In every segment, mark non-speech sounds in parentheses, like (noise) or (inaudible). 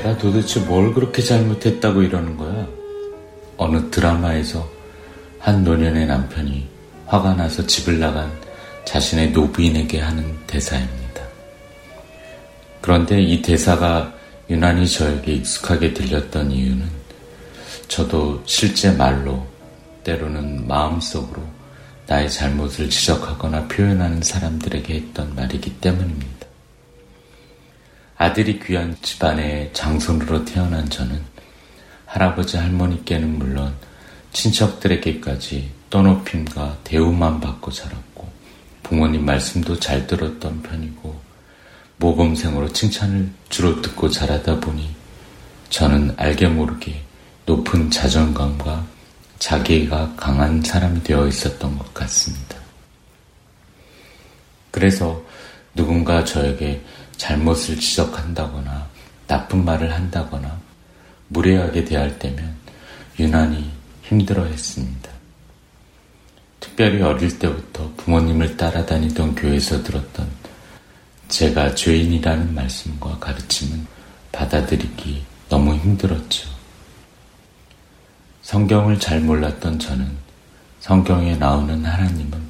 내가 도대체 뭘 그렇게 잘못했다고 이러는 거야? 어느 드라마에서 한 노년의 남편이 화가 나서 집을 나간 자신의 노부인에게 하는 대사입니다. 그런데 이 대사가 유난히 저에게 익숙하게 들렸던 이유는 저도 실제 말로 때로는 마음속으로 나의 잘못을 지적하거나 표현하는 사람들에게 했던 말이기 때문입니다. 아들이 귀한 집안의 장손으로 태어난 저는 할아버지 할머니께는 물론 친척들에게까지 떠높임과 대우만 받고 자랐고 부모님 말씀도 잘 들었던 편이고 모범생으로 칭찬을 주로 듣고 자라다 보니 저는 알게 모르게 높은 자존감과 자기가 강한 사람이 되어 있었던 것 같습니다. 그래서 누군가 저에게 잘못을 지적한다거나 나쁜 말을 한다거나 무례하게 대할 때면 유난히 힘들어 했습니다. 특별히 어릴 때부터 부모님을 따라다니던 교회에서 들었던 제가 죄인이라는 말씀과 가르침은 받아들이기 너무 힘들었죠. 성경을 잘 몰랐던 저는 성경에 나오는 하나님은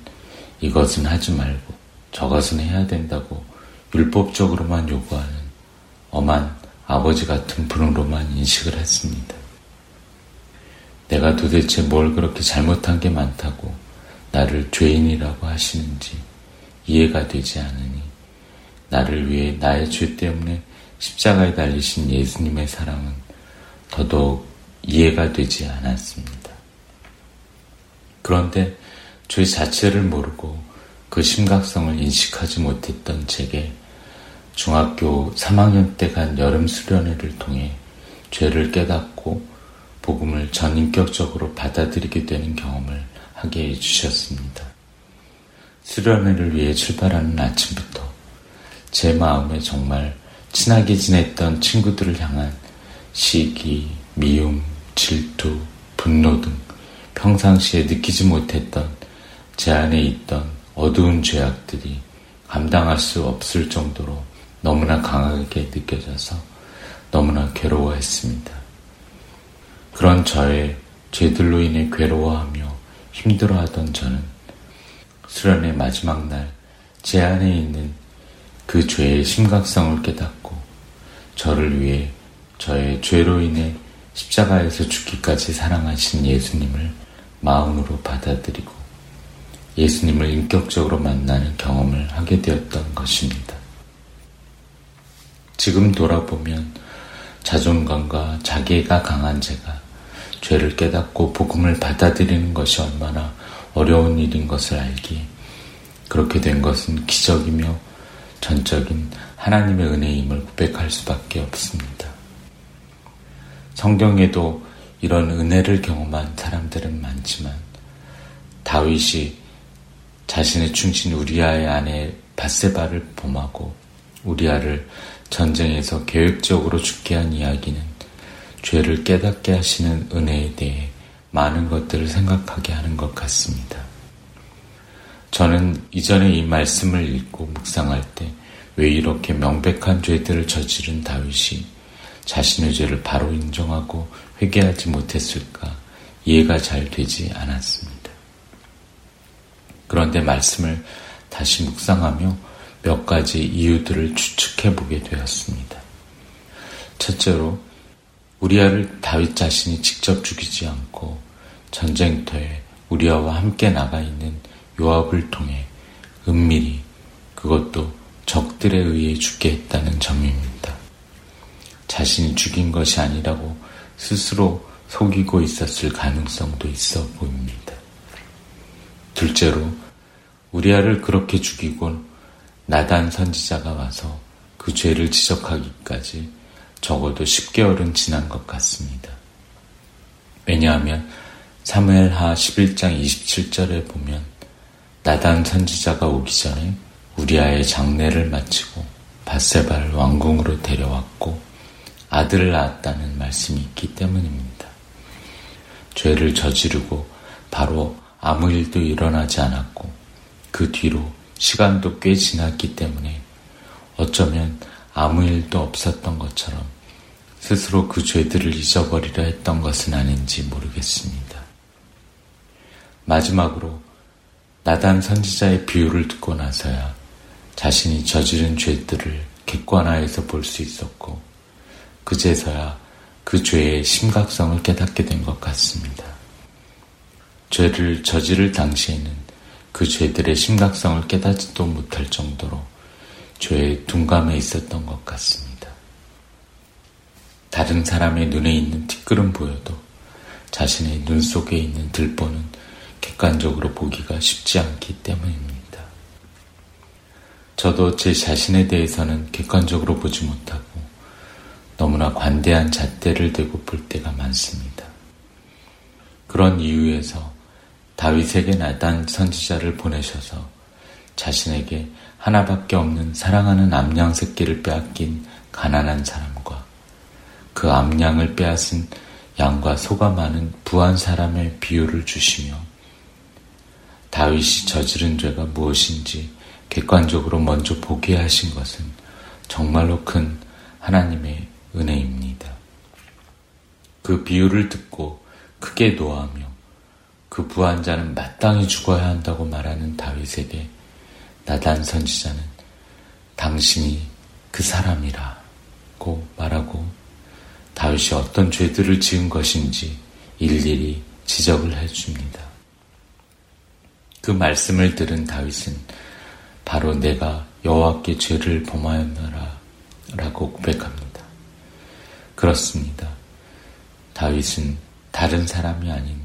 이것은 하지 말고 저것은 해야 된다고 율법적으로만 요구하는 엄한 아버지 같은 분으로만 인식을 했습니다. 내가 도대체 뭘 그렇게 잘못한 게 많다고 나를 죄인이라고 하시는지 이해가 되지 않으니 나를 위해 나의 죄 때문에 십자가에 달리신 예수님의 사랑은 더더욱 이해가 되지 않았습니다. 그런데 죄 자체를 모르고 그 심각성을 인식하지 못했던 제게 중학교 3학년 때 간 여름 수련회를 통해 죄를 깨닫고 복음을 전인격적으로 받아들이게 되는 경험을 하게 해주셨습니다. 수련회를 위해 출발하는 아침부터 제 마음에 정말 친하게 지냈던 친구들을 향한 시기, 미움, 질투, 분노 등 평상시에 느끼지 못했던 제 안에 있던 어두운 죄악들이 감당할 수 없을 정도로 너무나 강하게 느껴져서 너무나 괴로워했습니다. 그런 저의 죄들로 인해 괴로워하며 힘들어하던 저는 수련의 마지막 날 제 안에 있는 그 죄의 심각성을 깨닫고 저를 위해 저의 죄로 인해 십자가에서 죽기까지 사랑하신 예수님을 마음으로 받아들이고 예수님을 인격적으로 만나는 경험을 하게 되었던 것입니다. 지금 돌아보면 자존감과 자기가 강한 제가 죄를 깨닫고 복음을 받아들이는 것이 얼마나 어려운 일인 것을 알기에 그렇게 된 것은 기적이며 전적인 하나님의 은혜임을 고백할 수밖에 없습니다. 성경에도 이런 은혜를 경험한 사람들은 많지만 다윗이 자신의 충신 우리아의 아내 바세바를 범하고 우리아를 전쟁에서 계획적으로 죽게 한 이야기는 죄를 깨닫게 하시는 은혜에 대해 많은 것들을 생각하게 하는 것 같습니다. 저는 이전에 이 말씀을 읽고 묵상할 때 왜 이렇게 명백한 죄들을 저지른 다윗이 자신의 죄를 바로 인정하고 회개하지 못했을까 이해가 잘 되지 않았습니다. 그런데 말씀을 다시 묵상하며 몇 가지 이유들을 추측해 보게 되었습니다. 첫째로 우리아를 다윗 자신이 직접 죽이지 않고 전쟁터에 우리아와 함께 나가 있는 요압을 통해 은밀히 그것도 적들에 의해 죽게 했다는 점입니다. 자신이 죽인 것이 아니라고 스스로 속이고 있었을 가능성도 있어 보입니다. 둘째로 우리아를 그렇게 죽이고 나단 선지자가 와서 그 죄를 지적하기까지 적어도 10개월은 지난 것 같습니다. 왜냐하면 사무엘하 11장 27절에 보면 나단 선지자가 오기 전에 우리아의 장례를 마치고 바세바를 왕궁으로 데려왔고 아들을 낳았다는 말씀이 있기 때문입니다. 죄를 저지르고 바로 아무 일도 일어나지 않았고 그 뒤로 시간도 꽤 지났기 때문에 어쩌면 아무 일도 없었던 것처럼 스스로 그 죄들을 잊어버리려 했던 것은 아닌지 모르겠습니다. 마지막으로 나단 선지자의 비유를 듣고 나서야 자신이 저지른 죄들을 객관화해서 볼 수 있었고 그제서야 그 죄의 심각성을 깨닫게 된 것 같습니다. 죄를 저지를 당시에는 그 죄들의 심각성을 깨닫지도 못할 정도로 죄에 둔감해 있었던 것 같습니다. 다른 사람의 눈에 있는 티끌은 보여도 자신의 눈 속에 있는 들보는 객관적으로 보기가 쉽지 않기 때문입니다. 저도 제 자신에 대해서는 객관적으로 보지 못하고 너무나 관대한 잣대를 대고 볼 때가 많습니다. 그런 이유에서 다윗에게 나단 선지자를 보내셔서 자신에게 하나밖에 없는 사랑하는 암양 새끼를 빼앗긴 가난한 사람과 그 암양을 빼앗은 양과 소가 많은 부한 사람의 비유를 주시며 다윗이 저지른 죄가 무엇인지 객관적으로 먼저 보게 하신 것은 정말로 큰 하나님의 은혜입니다. 그 비유를 듣고 크게 노하며 그 부한 자는 마땅히 죽어야 한다고 말하는 다윗에게 나단 선지자는 당신이 그 사람이라고 말하고 다윗이 어떤 죄들을 지은 것인지 일일이 지적을 해줍니다. 그 말씀을 들은 다윗은 바로 내가 여호와께 죄를 범하였노라 라고 고백합니다. 그렇습니다. 다윗은 다른 사람이 아닌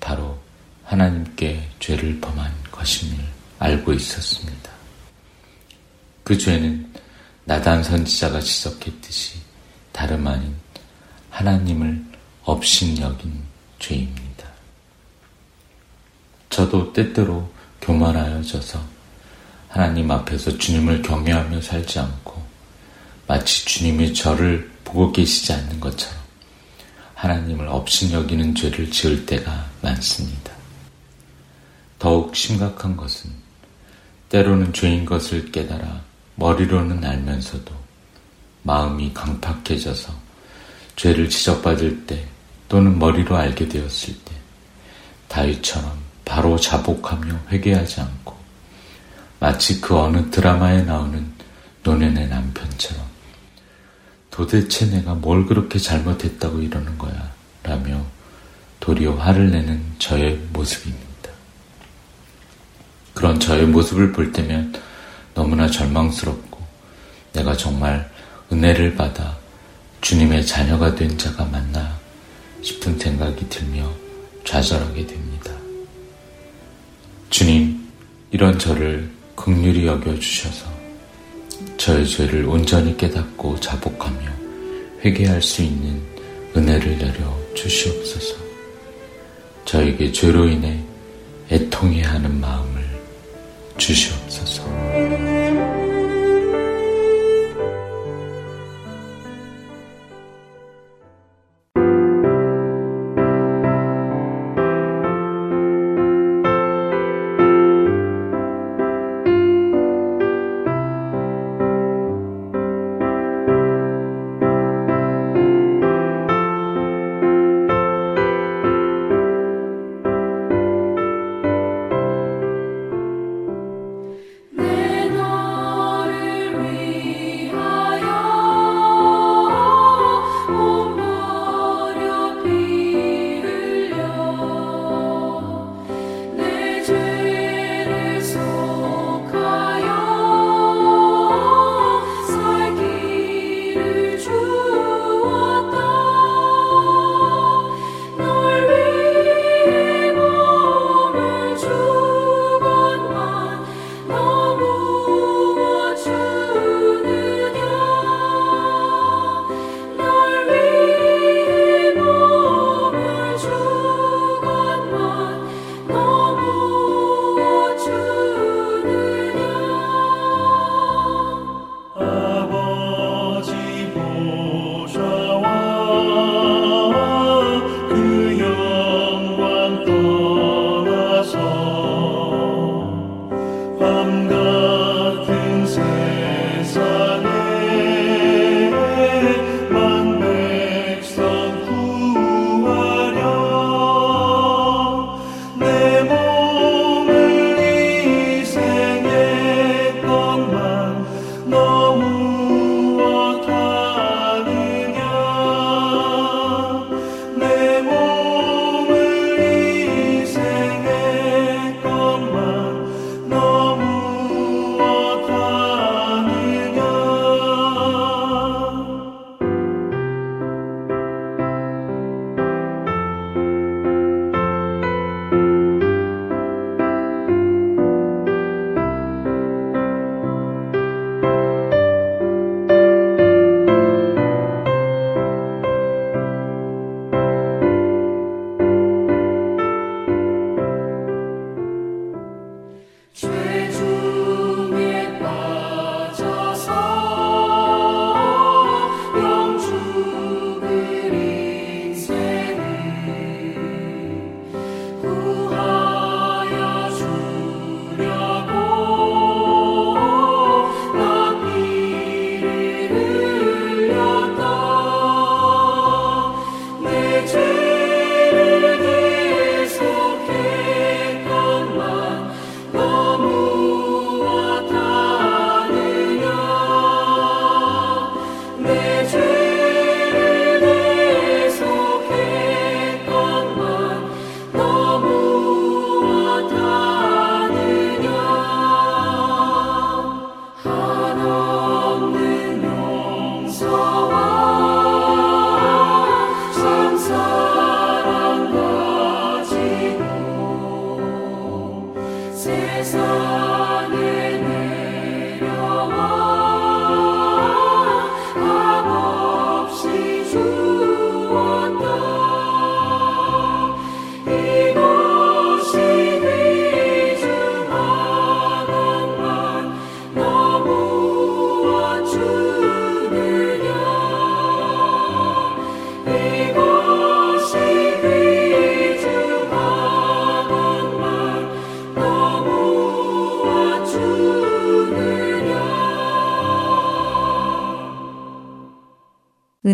바로 하나님께 죄를 범한 것임을 알고 있었습니다. 그 죄는 나단 선지자가 지적했듯이 다름 아닌 하나님을 업신여긴 죄입니다. 저도 때때로 교만하여져서 하나님 앞에서 주님을 경외하며 살지 않고 마치 주님이 저를 보고 계시지 않는 것처럼 하나님을 업신여기는 죄를 지을 때가 많습니다. 더욱 심각한 것은 때로는 죄인 것을 깨달아 머리로는 알면서도 마음이 강팍해져서 죄를 지적받을 때 또는 머리로 알게 되었을 때 다윗처럼 바로 자복하며 회개하지 않고 마치 그 어느 드라마에 나오는 노년의 남편처럼 도대체 내가 뭘 그렇게 잘못했다고 이러는 거야 라며 도리어 화를 내는 저의 모습입니다. 그런 저의 모습을 볼 때면 너무나 절망스럽고 내가 정말 은혜를 받아 주님의 자녀가 된 자가 맞나 싶은 생각이 들며 좌절하게 됩니다. 주님, 이런 저를 극률이 여겨주셔서 저의 죄를 온전히 깨닫고 자복하며 회개할 수 있는 은혜를 내려 주시옵소서. 저에게 죄로 인해 애통해 하는 마음을 주시옵소서.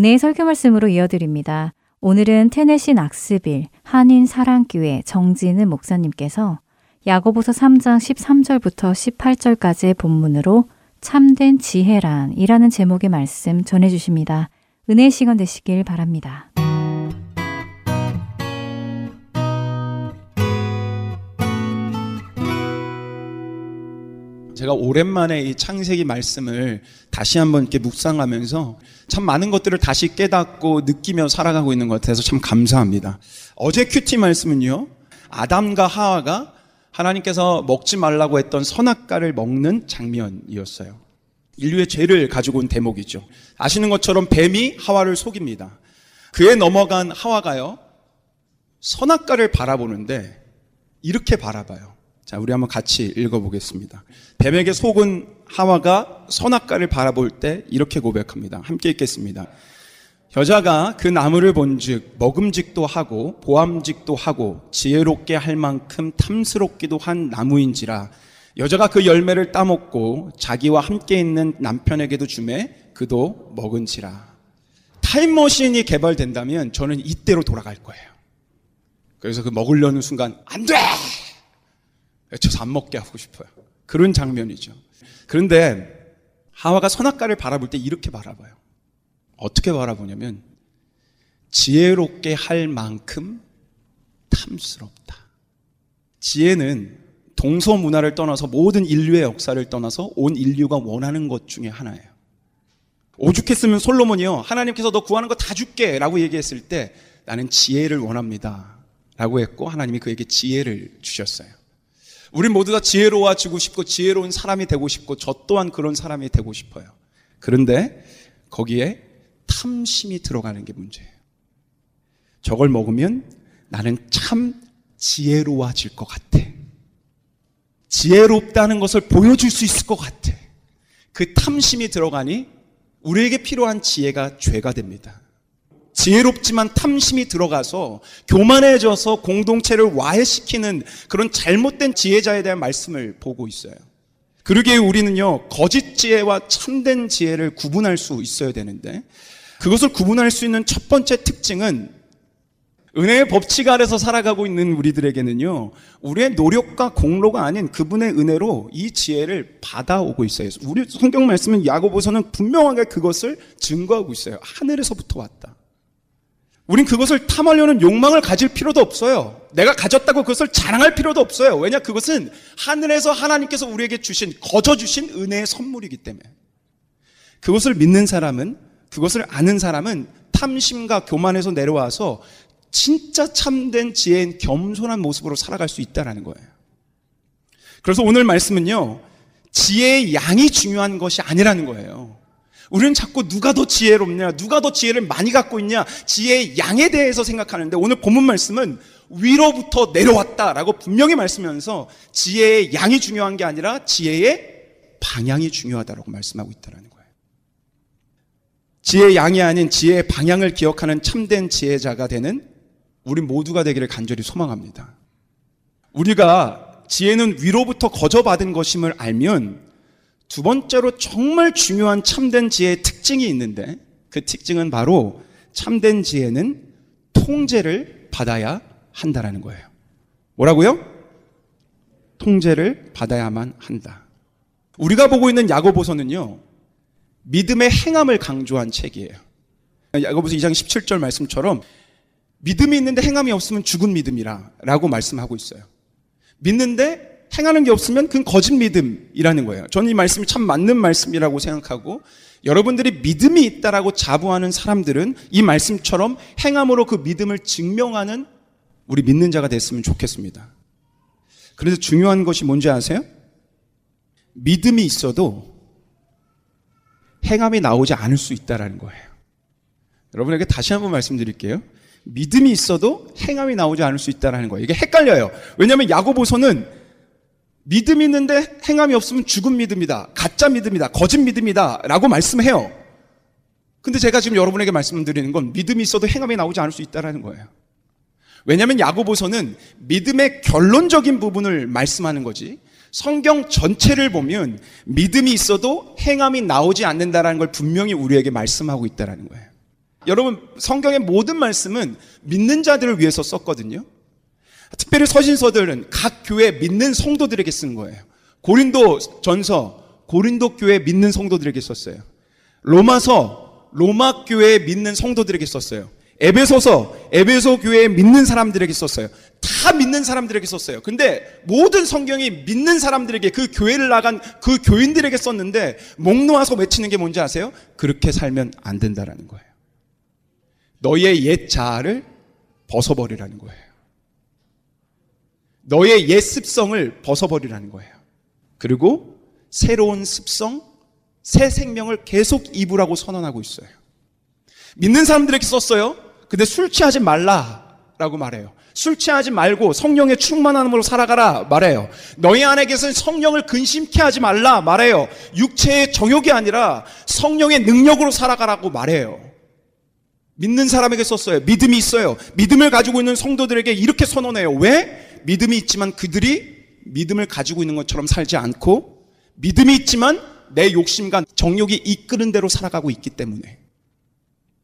은혜의 설교 말씀으로 이어드립니다. 오늘은 테네시 낙스빌 한인 사랑교회 정진은 목사님께서 야고보서 3장 13절부터 18절까지의 본문으로 참된 지혜란이라는 제목의 말씀 전해 주십니다. 은혜의 시간 되시길 바랍니다. 제가 오랜만에 이 창세기 말씀을 다시 한번 이렇게 묵상하면서 참 많은 것들을 다시 깨닫고 느끼며 살아가고 있는 것 같아서 참 감사합니다. 어제 큐티 말씀은요, 아담과 하와가 하나님께서 먹지 말라고 했던 선악과를 먹는 장면이었어요. 인류의 죄를 가지고 온 대목이죠. 아시는 것처럼 뱀이 하와를 속입니다. 그에 넘어간 하와가요, 선악과를 바라보는데 이렇게 바라봐요. 자, 우리 한번 같이 읽어보겠습니다. 뱀에게 속은 하와가 선악과를 바라볼 때 이렇게 고백합니다. 함께 읽겠습니다. 여자가 그 나무를 본즉 먹음직도 하고 보암직도 하고 지혜롭게 할 만큼 탐스럽기도 한 나무인지라 여자가 그 열매를 따먹고 자기와 함께 있는 남편에게도 주매 그도 먹은지라 타임머신이 개발된다면 저는 이때로 돌아갈 거예요. 그래서 그 먹으려는 순간 안 돼! 외쳐서 안 먹게 하고 싶어요. 그런 장면이죠. 그런데 하와가 선악과를 바라볼 때 이렇게 바라봐요. 어떻게 바라보냐면 지혜롭게 할 만큼 탐스럽다. 지혜는 동서 문화를 떠나서 모든 인류의 역사를 떠나서 온 인류가 원하는 것 중에 하나예요. 오죽했으면 솔로몬이요. 하나님께서 너 구하는 거 다 줄게 라고 얘기했을 때 나는 지혜를 원합니다. 라고 했고 하나님이 그에게 지혜를 주셨어요. 우리 모두 다 지혜로워지고 싶고 지혜로운 사람이 되고 싶고 저 또한 그런 사람이 되고 싶어요. 그런데 거기에 탐심이 들어가는 게 문제예요. 저걸 먹으면 나는 참 지혜로워질 것 같아. 지혜롭다는 것을 보여줄 수 있을 것 같아. 그 탐심이 들어가니 우리에게 필요한 지혜가 죄가 됩니다. 지혜롭지만 탐심이 들어가서 교만해져서 공동체를 와해시키는 그런 잘못된 지혜자에 대한 말씀을 보고 있어요. 그러기에 우리는요, 거짓 지혜와 참된 지혜를 구분할 수 있어야 되는데, 그것을 구분할 수 있는 첫 번째 특징은 은혜의 법칙 아래서 살아가고 있는 우리들에게는요, 우리의 노력과 공로가 아닌 그분의 은혜로 이 지혜를 받아오고 있어요. 우리 성경 말씀은 야고보서는 분명하게 그것을 증거하고 있어요. 하늘에서부터 왔다. 우린 그것을 탐하려는 욕망을 가질 필요도 없어요. 내가 가졌다고 그것을 자랑할 필요도 없어요. 왜냐 그것은 하늘에서 하나님께서 우리에게 주신 거저 주신 은혜의 선물이기 때문에. 그것을 믿는 사람은 그것을 아는 사람은 탐심과 교만에서 내려와서 진짜 참된 지혜인 겸손한 모습으로 살아갈 수 있다라는 거예요. 그래서 오늘 말씀은요. 지혜의 양이 중요한 것이 아니라는 거예요. 우리는 자꾸 누가 더 지혜롭냐, 누가 더 지혜를 많이 갖고 있냐, 지혜의 양에 대해서 생각하는데 오늘 본문 말씀은 위로부터 내려왔다라고 분명히 말씀하면서 지혜의 양이 중요한 게 아니라 지혜의 방향이 중요하다라고 말씀하고 있다는 거예요. 지혜의 양이 아닌 지혜의 방향을 기억하는 참된 지혜자가 되는 우리 모두가 되기를 간절히 소망합니다. 우리가 지혜는 위로부터 거저받은 것임을 알면 두 번째로 정말 중요한 참된 지혜의 특징이 있는데 그 특징은 바로 참된 지혜는 통제를 받아야 한다라는 거예요. 뭐라고요? 통제를 받아야만 한다. 우리가 보고 있는 야고보서는요. 믿음의 행함을 강조한 책이에요. 야고보서 2장 17절 말씀처럼 믿음이 있는데 행함이 없으면 죽은 믿음이라라고 말씀하고 있어요. 믿는데 행하는 게 없으면 그건 거짓 믿음이라는 거예요. 저는 이 말씀이 참 맞는 말씀이라고 생각하고 여러분들이 믿음이 있다라고 자부하는 사람들은 이 말씀처럼 행함으로 그 믿음을 증명하는 우리 믿는 자가 됐으면 좋겠습니다. 그래서 중요한 것이 뭔지 아세요? 믿음이 있어도 행함이 나오지 않을 수 있다라는 거예요. 여러분에게 다시 한번 말씀드릴게요. 믿음이 있어도 행함이 나오지 않을 수 있다라는 거예요. 이게 헷갈려요. 왜냐하면 야고보서는 믿음 있는데 행함이 없으면 죽은 믿음이다. 가짜 믿음이다. 거짓 믿음이다. 라고 말씀해요. 근데 제가 지금 여러분에게 말씀드리는 건 믿음이 있어도 행함이 나오지 않을 수 있다는 거예요. 왜냐하면 야고보서는 믿음의 결론적인 부분을 말씀하는 거지. 성경 전체를 보면 믿음이 있어도 행함이 나오지 않는다라는 걸 분명히 우리에게 말씀하고 있다는 거예요. 여러분, 성경의 모든 말씀은 믿는 자들을 위해서 썼거든요. 특별히 서신서들은 각 교회 믿는 성도들에게 쓴 거예요. 고린도 전서, 고린도 교회 믿는 성도들에게 썼어요. 로마서, 로마 교회 믿는 성도들에게 썼어요. 에베소서, 에베소 교회 믿는 사람들에게 썼어요. 다 믿는 사람들에게 썼어요. 근데 모든 성경이 믿는 사람들에게 그 교회를 나간 그 교인들에게 썼는데 목 놓아서 외치는 게 뭔지 아세요? 그렇게 살면 안 된다라는 거예요. 너의 옛 자아를 벗어버리라는 거예요. 너의 옛 습성을 벗어버리라는 거예요. 그리고 새로운 습성, 새 생명을 계속 입으라고 선언하고 있어요. 믿는 사람들에게 썼어요. 근데 술 취하지 말라라고 말해요. 술 취하지 말고 성령의 충만함으로 살아가라 말해요. 너희 안에 계신 성령을 근심케 하지 말라 말해요. 육체의 정욕이 아니라 성령의 능력으로 살아가라고 말해요. 믿는 사람에게 썼어요. 믿음이 있어요. 믿음을 가지고 있는 성도들에게 이렇게 선언해요. 왜? 믿음이 있지만 그들이 믿음을 가지고 있는 것처럼 살지 않고 믿음이 있지만 내 욕심과 정욕이 이끄는 대로 살아가고 있기 때문에.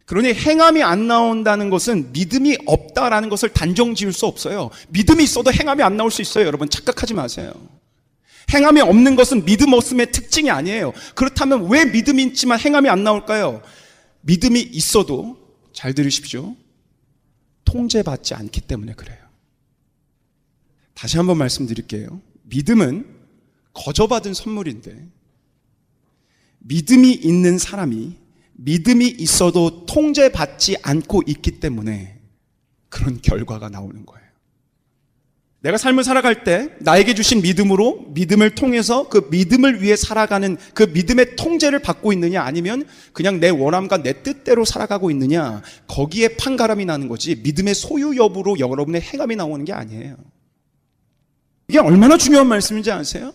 그러니 행함이 안 나온다는 것은 믿음이 없다라는 것을 단정 지을 수 없어요. 믿음이 있어도 행함이 안 나올 수 있어요. 여러분 착각하지 마세요. 행함이 없는 것은 믿음 없음의 특징이 아니에요. 그렇다면 왜 믿음이 있지만 행함이 안 나올까요? 믿음이 있어도 잘 들으십시오. 통제받지 않기 때문에 그래요. 다시 한번 말씀드릴게요. 믿음은 거저받은 선물인데 믿음이 있는 사람이 믿음이 있어도 통제받지 않고 있기 때문에 그런 결과가 나오는 거예요. 내가 삶을 살아갈 때 나에게 주신 믿음으로 믿음을 통해서 그 믿음을 위해 살아가는 그 믿음의 통제를 받고 있느냐 아니면 그냥 내 원함과 내 뜻대로 살아가고 있느냐 거기에 판가름이 나는 거지 믿음의 소유 여부로 여러분의 행함이 나오는 게 아니에요. 이게 얼마나 중요한 말씀인지 아세요?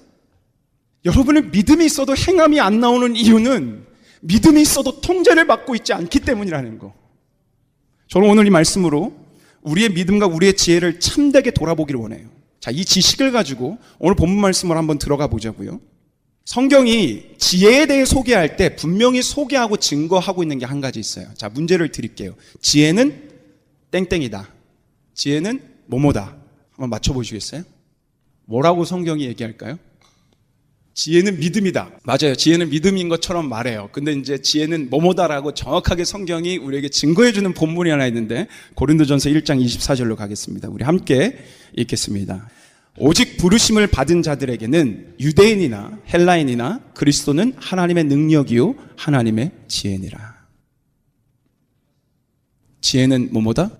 여러분의 믿음이 있어도 행함이 안 나오는 이유는 믿음이 있어도 통제를 받고 있지 않기 때문이라는 거. 저는 오늘 이 말씀으로 우리의 믿음과 우리의 지혜를 참되게 돌아보기를 원해요. 자, 이 지식을 가지고 오늘 본문 말씀을 한번 들어가 보자고요. 성경이 지혜에 대해 소개할 때 분명히 소개하고 증거하고 있는 게 한 가지 있어요. 자, 문제를 드릴게요. 지혜는 땡땡이다. 지혜는 뭐뭐다. 한번 맞춰보시겠어요? 뭐라고 성경이 얘기할까요? 지혜는 믿음이다. 맞아요. 지혜는 믿음인 것처럼 말해요. 근데 이제 지혜는 뭐뭐다라고 정확하게 성경이 우리에게 증거해주는 본문이 하나 있는데 고린도전서 1장 24절로 가겠습니다. 우리 함께 읽겠습니다. 오직 부르심을 받은 자들에게는 유대인이나 헬라인이나 그리스도는 하나님의 능력이요 하나님의 지혜니라. 지혜는 뭐뭐다?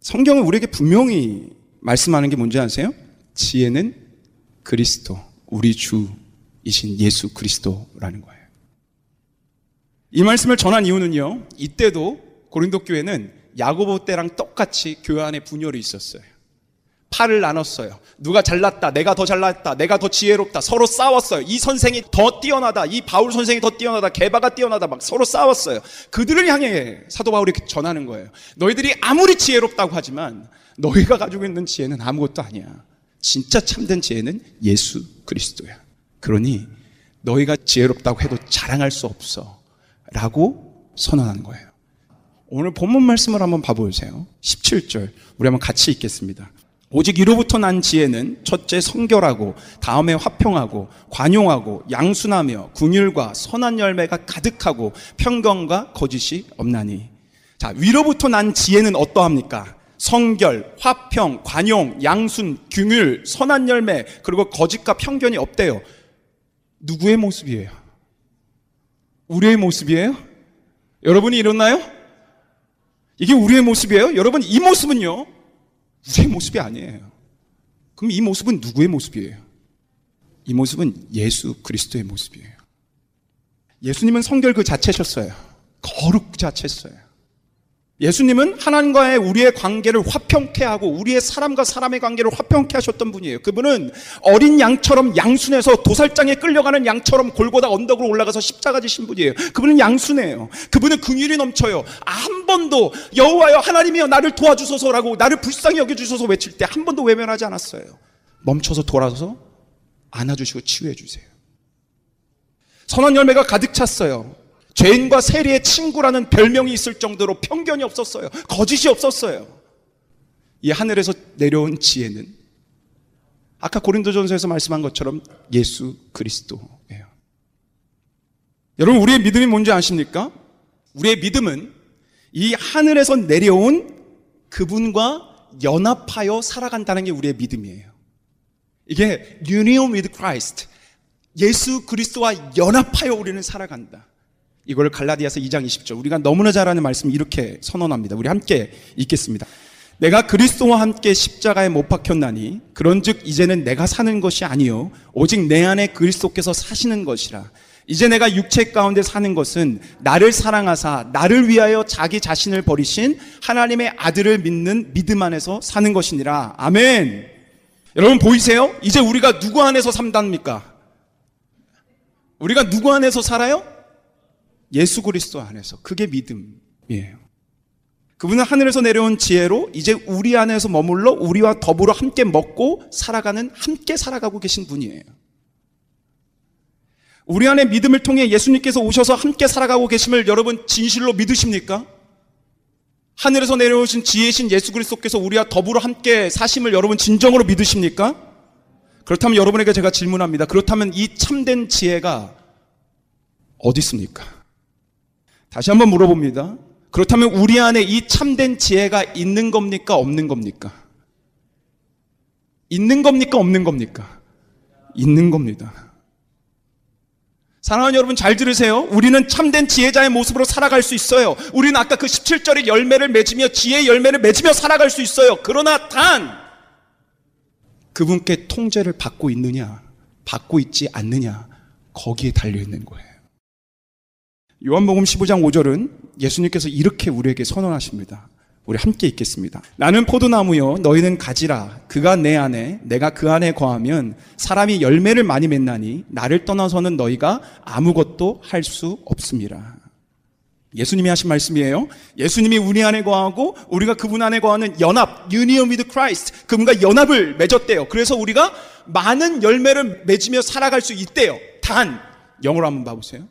성경은 우리에게 분명히 말씀하는 게 뭔지 아세요? 지혜는 그리스도. 우리 주이신 예수 그리스도라는 거예요. 이 말씀을 전한 이유는요. 이때도 고린도 교회는 야고보 때랑 똑같이 교회 안에 분열이 있었어요. 팔을 나눴어요. 누가 잘났다, 내가 더 잘났다, 내가 더 지혜롭다, 서로 싸웠어요. 이 선생이 더 뛰어나다, 이 바울 선생이 더 뛰어나다, 개바가 뛰어나다, 막 서로 싸웠어요. 그들을 향해 사도 바울이 전하는 거예요. 너희들이 아무리 지혜롭다고 하지만 너희가 가지고 있는 지혜는 아무것도 아니야. 진짜 참된 지혜는 예수 그리스도야. 그러니 너희가 지혜롭다고 해도 자랑할 수 없어. 라고 선언하는 거예요. 오늘 본문 말씀을 한번 봐보세요. 17절. 우리 한번 같이 읽겠습니다. 오직 이로부터 난 지혜는 첫째 성결하고 다음에 화평하고 관용하고 양순하며 궁율과 선한 열매가 가득하고 평경과 거짓이 없나니. 자, 위로부터 난 지혜는 어떠합니까? 성결, 화평, 관용, 양순, 균율, 선한 열매, 그리고 거짓과 편견이 없대요. 누구의 모습이에요? 우리의 모습이에요? 여러분이 이렇나요? 이게 우리의 모습이에요? 여러분, 이 모습은요? 우리의 모습이 아니에요. 그럼 이 모습은 누구의 모습이에요? 이 모습은 예수 그리스도의 모습이에요. 예수님은 성결 그 자체셨어요. 거룩 그 자체였어요. 예수님은 하나님과의 우리의 관계를 화평케 하고 우리의 사람과 사람의 관계를 화평케 하셨던 분이에요. 그분은 어린 양처럼 양순해서 도살장에 끌려가는 양처럼 골고다 언덕으로 올라가서 십자가 지신 분이에요. 그분은 양순해요. 그분은 긍휼이 넘쳐요. 한 번도 여호와여 하나님이여 나를 도와주소서라고 나를 불쌍히 여겨 주소서 외칠 때 한 번도 외면하지 않았어요. 멈춰서 돌아서서 안아주시고 치유해 주세요. 선한 열매가 가득 찼어요. 죄인과 세리의 친구라는 별명이 있을 정도로 편견이 없었어요. 거짓이 없었어요. 이 하늘에서 내려온 지혜는 아까 고린도전서에서 말씀한 것처럼 예수 그리스도예요. 여러분 우리의 믿음이 뭔지 아십니까? 우리의 믿음은 이 하늘에서 내려온 그분과 연합하여 살아간다는 게 우리의 믿음이에요. 이게 union with Christ. 예수 그리스도와 연합하여 우리는 살아간다. 이걸 갈라디아서 2장 20절. 우리가 너무나 잘 아는 말씀 이렇게 선언합니다. 우리 함께 읽겠습니다. 내가 그리스도와 함께 십자가에 못 박혔나니 그런즉 이제는 내가 사는 것이 아니요 오직 내 안에 그리스도께서 사시는 것이라. 이제 내가 육체 가운데 사는 것은 나를 사랑하사 나를 위하여 자기 자신을 버리신 하나님의 아들을 믿는 믿음 안에서 사는 것이니라. 아멘. 여러분 보이세요? 이제 우리가 누구 안에서 산답니까? 우리가 누구 안에서 살아요? 예수 그리스도 안에서. 그게 믿음이에요. 그분은 하늘에서 내려온 지혜로 이제 우리 안에서 머물러 우리와 더불어 함께 먹고 살아가는 함께 살아가고 계신 분이에요. 우리 안에 믿음을 통해 예수님께서 오셔서 함께 살아가고 계심을 여러분 진실로 믿으십니까? 하늘에서 내려오신 지혜신 예수 그리스도께서 우리와 더불어 함께 사심을 여러분 진정으로 믿으십니까? 그렇다면 여러분에게 제가 질문합니다. 그렇다면 이 참된 지혜가 어디 있습니까? 다시 한번 물어봅니다. 그렇다면 우리 안에 이 참된 지혜가 있는 겁니까? 없는 겁니까? 있는 겁니까? 없는 겁니까? 있는 겁니다. 사랑하는 여러분 잘 들으세요. 우리는 참된 지혜자의 모습으로 살아갈 수 있어요. 우리는 아까 그 17절의 열매를 맺으며 지혜의 열매를 맺으며 살아갈 수 있어요. 그러나 단 그분께 통제를 받고 있느냐, 받고 있지 않느냐, 거기에 달려 있는 거예요. 요한복음 15장 5절은 예수님께서 이렇게 우리에게 선언하십니다. 우리 함께 읽겠습니다. 나는 포도나무요, 너희는 가지라. 그가 내 안에, 내가 그 안에 거하면 사람이 열매를 많이 맺나니 나를 떠나서는 너희가 아무것도 할 수 없습니다. 예수님이 하신 말씀이에요. 예수님이 우리 안에 거하고 우리가 그분 안에 거하는 연합, union with Christ. 그분과 연합을 맺었대요. 그래서 우리가 많은 열매를 맺으며 살아갈 수 있대요. 단, 영어로 한번 봐보세요.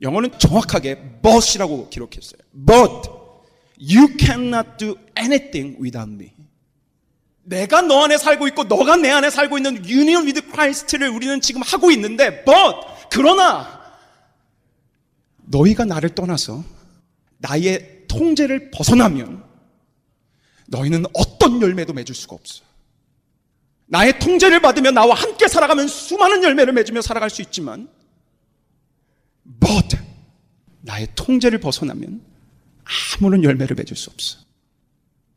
영어는 정확하게 but이라고 기록했어요. But you cannot do anything without me. 내가 너 안에 살고 있고 너가 내 안에 살고 있는 union with Christ를 우리는 지금 하고 있는데 but 그러나 너희가 나를 떠나서 나의 통제를 벗어나면 너희는 어떤 열매도 맺을 수가 없어. 나의 통제를 받으며 나와 함께 살아가면 수많은 열매를 맺으며 살아갈 수 있지만 but 나의 통제를 벗어나면 아무런 열매를 맺을 수 없어.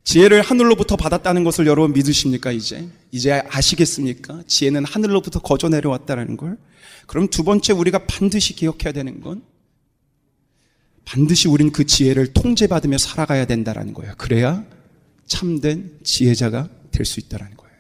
지혜를 하늘로부터 받았다는 것을 여러분 믿으십니까, 이제? 이제 아시겠습니까? 지혜는 하늘로부터 거저 내려왔다는 걸. 그럼 두 번째 우리가 반드시 기억해야 되는 건 반드시 우린 그 지혜를 통제받으며 살아가야 된다는 거예요. 그래야 참된 지혜자가 될 수 있다는 거예요.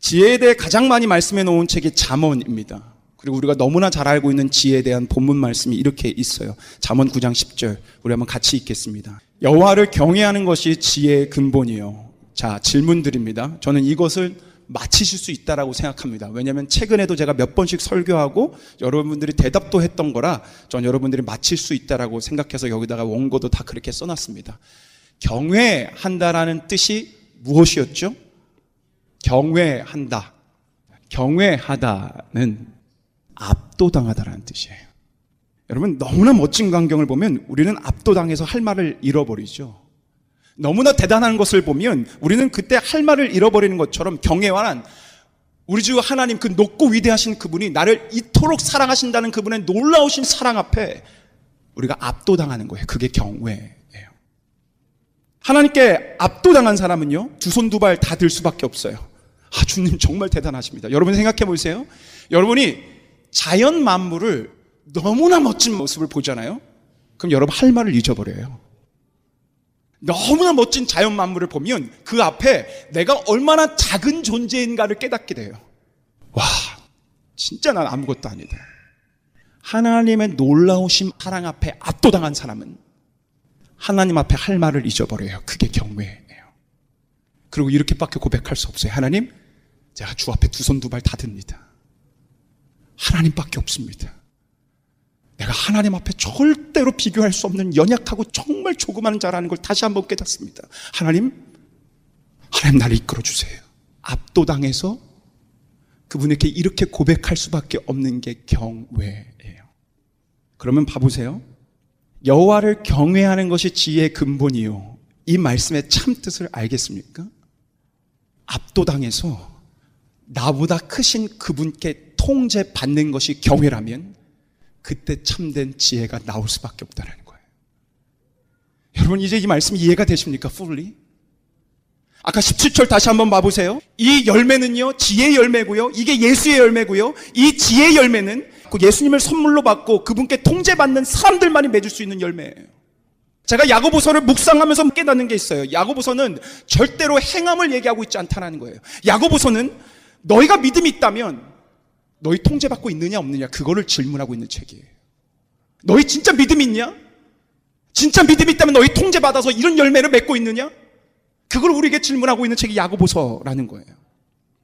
지혜에 대해 가장 많이 말씀해 놓은 책이 잠언입니다. 그리고 우리가 너무나 잘 알고 있는 지혜에 대한 본문 말씀이 이렇게 있어요. 잠언 9장 10절. 우리 한번 같이 읽겠습니다. 여호와를 경외하는 것이 지혜의 근본이요. 자, 질문 드립니다. 저는 이것을 맞히실 수 있다라고 생각합니다. 왜냐하면 최근에도 제가 몇 번씩 설교하고 여러분들이 대답도 했던 거라 전 여러분들이 맞힐 수 있다라고 생각해서 여기다가 원고도 다 그렇게 써놨습니다. 경외한다라는 뜻이 무엇이었죠? 경외한다. 경외하다는 압도당하다라는 뜻이에요. 여러분 너무나 멋진 광경을 보면 우리는 압도당해서 할 말을 잃어버리죠. 너무나 대단한 것을 보면 우리는 그때 할 말을 잃어버리는 것처럼 경외와는 우리 주 하나님 그 높고 위대하신 그분이 나를 이토록 사랑하신다는 그분의 놀라우신 사랑 앞에 우리가 압도당하는 거예요. 그게 경외예요. 하나님께 압도당한 사람은요, 두 손 두 발 다 들 수밖에 없어요. 아, 주님 정말 대단하십니다. 여러분 생각해 보세요. 여러분이 자연 만물을 너무나 멋진 모습을 보잖아요. 그럼 여러분 할 말을 잊어버려요. 너무나 멋진 자연 만물을 보면 그 앞에 내가 얼마나 작은 존재인가를 깨닫게 돼요. 와, 진짜 난 아무것도 아니다. 하나님의 놀라우신 사랑 앞에 압도당한 사람은 하나님 앞에 할 말을 잊어버려요. 그게 경외예요. 그리고 이렇게밖에 고백할 수 없어요. 하나님, 제가 주 앞에 두 손 두 발 다 듭니다. 하나님밖에 없습니다. 내가 하나님 앞에 절대로 비교할 수 없는 연약하고 정말 조그마한 자라는 걸 다시 한번 깨닫습니다. 하나님, 하나님 나를 이끌어 주세요. 압도당해서 그분에게 이렇게 고백할 수밖에 없는 게 경외예요. 그러면 봐보세요. 여호와를 경외하는 것이 지혜의 근본이요. 이 말씀의 참 뜻을 알겠습니까? 압도당해서 나보다 크신 그분께 통제받는 것이 경외라면 그때 참된 지혜가 나올 수밖에 없다는 거예요. 여러분 이제 이 말씀 이해가 되십니까? fully? 아까 17절 다시 한번 봐보세요. 이 열매는요, 지혜의 열매고요. 이게 예수의 열매고요. 이 지혜의 열매는 그 예수님을 선물로 받고 그분께 통제받는 사람들만이 맺을 수 있는 열매예요. 제가 야고보서를 묵상하면서 깨닫는 게 있어요. 야고보서는 절대로 행함을 얘기하고 있지 않다는 거예요. 야고보서는 너희가 믿음이 있다면 너희 통제받고 있느냐 없느냐 그거를 질문하고 있는 책이에요. 너희 진짜 믿음 있냐? 진짜 믿음이 있다면 너희 통제받아서 이런 열매를 맺고 있느냐? 그걸 우리에게 질문하고 있는 책이 야고보서라는 거예요.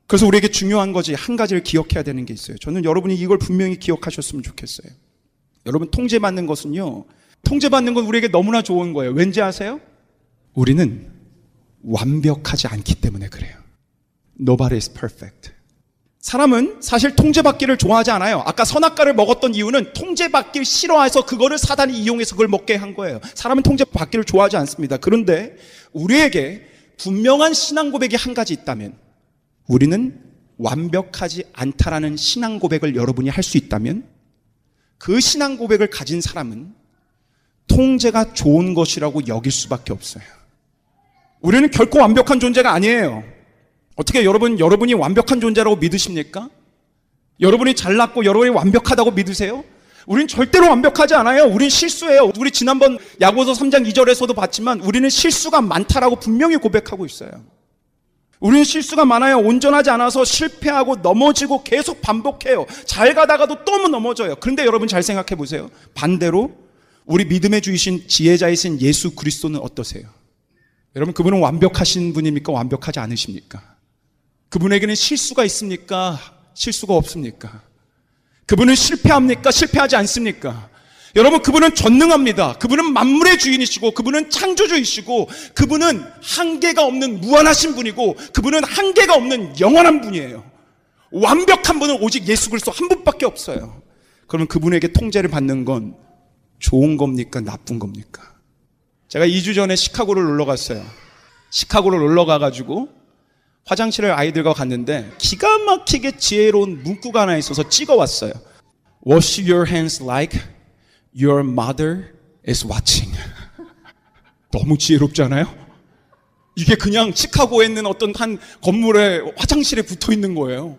그래서 우리에게 중요한 거지 한 가지를 기억해야 되는 게 있어요. 저는 여러분이 이걸 분명히 기억하셨으면 좋겠어요. 여러분 통제받는 것은요. 통제받는 건 우리에게 너무나 좋은 거예요. 왠지 아세요? 우리는 완벽하지 않기 때문에 그래요. Nobody is perfect. 사람은 사실 통제받기를 좋아하지 않아요. 아까 선악과를 먹었던 이유는 통제받기를 싫어해서 그거를 사단이 이용해서 그걸 먹게 한 거예요. 사람은 통제받기를 좋아하지 않습니다. 그런데 우리에게 분명한 신앙 고백이 한 가지 있다면 우리는 완벽하지 않다라는 신앙 고백을 여러분이 할 수 있다면 그 신앙 고백을 가진 사람은 통제가 좋은 것이라고 여길 수밖에 없어요. 우리는 결코 완벽한 존재가 아니에요. 어떻게 여러분, 여러분이 완벽한 존재라고 믿으십니까? 여러분이 잘났고 여러분이 완벽하다고 믿으세요? 우린 절대로 완벽하지 않아요. 우린 실수해요. 우리 지난번 야고서 3장 2절에서도 봤지만 우리는 실수가 많다라고 분명히 고백하고 있어요. 우리는 실수가 많아요. 온전하지 않아서 실패하고 넘어지고 계속 반복해요. 잘 가다가도 또 넘어져요. 그런데 여러분 잘 생각해 보세요. 반대로 우리 믿음의 주이신 지혜자이신 예수 그리스도는 어떠세요? 여러분 그분은 완벽하신 분입니까? 완벽하지 않으십니까? 그분에게는 실수가 있습니까? 실수가 없습니까? 그분은 실패합니까? 실패하지 않습니까? 여러분, 그분은 전능합니다. 그분은 만물의 주인이시고, 그분은 창조주이시고, 그분은 한계가 없는 무한하신 분이고, 그분은 한계가 없는 영원한 분이에요. 완벽한 분은 오직 예수 그리스도 한 분밖에 없어요. 그러면 그분에게 통제를 받는 건 좋은 겁니까? 나쁜 겁니까? 제가 2주 전에 시카고를 놀러 갔어요. 시카고를 놀러 가가지고, 화장실을 아이들과 갔는데 기가 막히게 지혜로운 문구가 하나 있어서 찍어왔어요. Wash your hands like your mother is watching. (laughs) 너무 지혜롭지 않아요? 이게 그냥 시카고에 있는 어떤 한 건물의 화장실에 붙어 있는 거예요.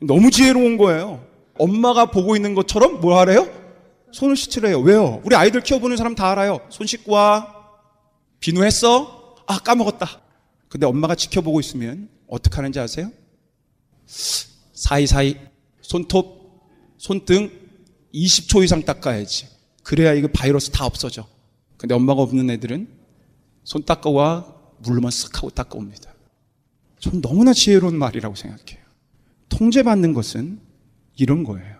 너무 지혜로운 거예요. 엄마가 보고 있는 것처럼 뭐 하래요? 손을 씻으래요. 왜요? 우리 아이들 키워보는 사람 다 알아요. 손 씻고 와. 비누했어? 아, 까먹었다. 근데 엄마가 지켜보고 있으면 어떻게 하는지 아세요? 사이사이 손톱, 손등 20초 이상 닦아야지. 그래야 이거 바이러스 다 없어져. 근데 엄마가 없는 애들은 손 닦아와 물로만 쓱 하고 닦아옵니다. 전 너무나 지혜로운 말이라고 생각해요. 통제받는 것은 이런 거예요.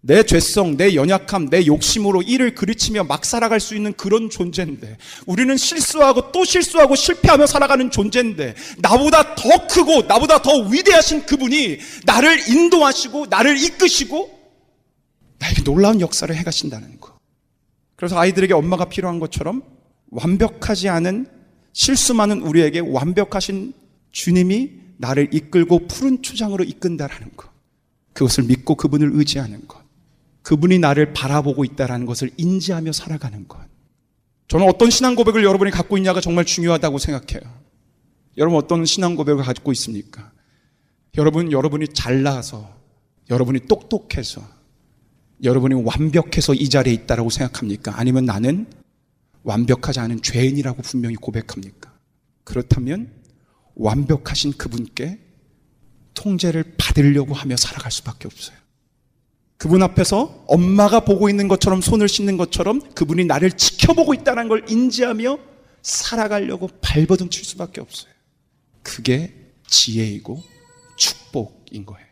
내 죄성, 내 연약함, 내 욕심으로 일을 그르치며 막 살아갈 수 있는 그런 존재인데, 우리는 실수하고 또 실수하고 실패하며 살아가는 존재인데, 나보다 더 크고, 나보다 더 위대하신 그분이 나를 인도하시고, 나를 이끄시고, 나에게 놀라운 역사를 해가신다는 거. 그래서 아이들에게 엄마가 필요한 것처럼 완벽하지 않은 실수 많은 우리에게 완벽하신 주님이 나를 이끌고 푸른 초장으로 이끈다라는 것. 그것을 믿고 그분을 의지하는 것. 그분이 나를 바라보고 있다는 것을 인지하며 살아가는 것. 저는 어떤 신앙 고백을 여러분이 갖고 있냐가 정말 중요하다고 생각해요. 여러분 어떤 신앙 고백을 가지고 있습니까? 여러분, 여러분이 잘나서, 여러분이 똑똑해서, 여러분이 완벽해서 이 자리에 있다라고 생각합니까? 아니면 나는 완벽하지 않은 죄인이라고 분명히 고백합니까? 그렇다면 완벽하신 그분께 통제를 받으려고 하며 살아갈 수밖에 없어요. 그분 앞에서 엄마가 보고 있는 것처럼 손을 씻는 것처럼 그분이 나를 지켜보고 있다는 걸 인지하며 살아가려고 발버둥 칠 수밖에 없어요. 그게 지혜이고 축복인 거예요.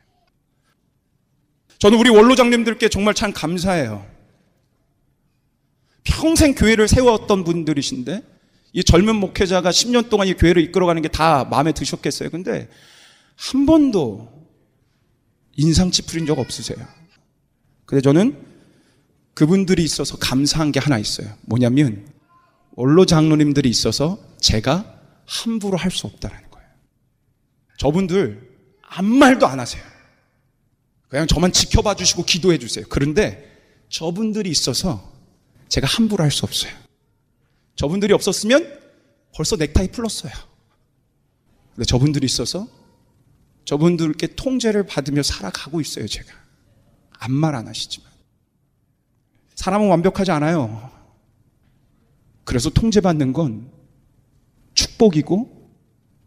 저는 우리 원로장님들께 정말 참 감사해요. 평생 교회를 세웠던 분들이신데 이 젊은 목회자가 10년 동안 이 교회를 이끌어가는 게 다 마음에 드셨겠어요. 근데 한 번도 인상 찌푸린 적 없으세요. 근데 저는 그분들이 있어서 감사한 게 하나 있어요. 뭐냐면 원로 장로님들이 있어서 제가 함부로 할 수 없다는 거예요. 저분들 아무 말도 안 하세요. 그냥 저만 지켜봐 주시고 기도해 주세요. 그런데 저분들이 있어서 제가 함부로 할 수 없어요. 저분들이 없었으면 벌써 넥타이 풀었어요. 근데 저분들이 있어서 저분들께 통제를 받으며 살아가고 있어요, 제가. 아무 말안 하시지만. 사람은 완벽하지 않아요. 그래서 통제받는 건 축복이고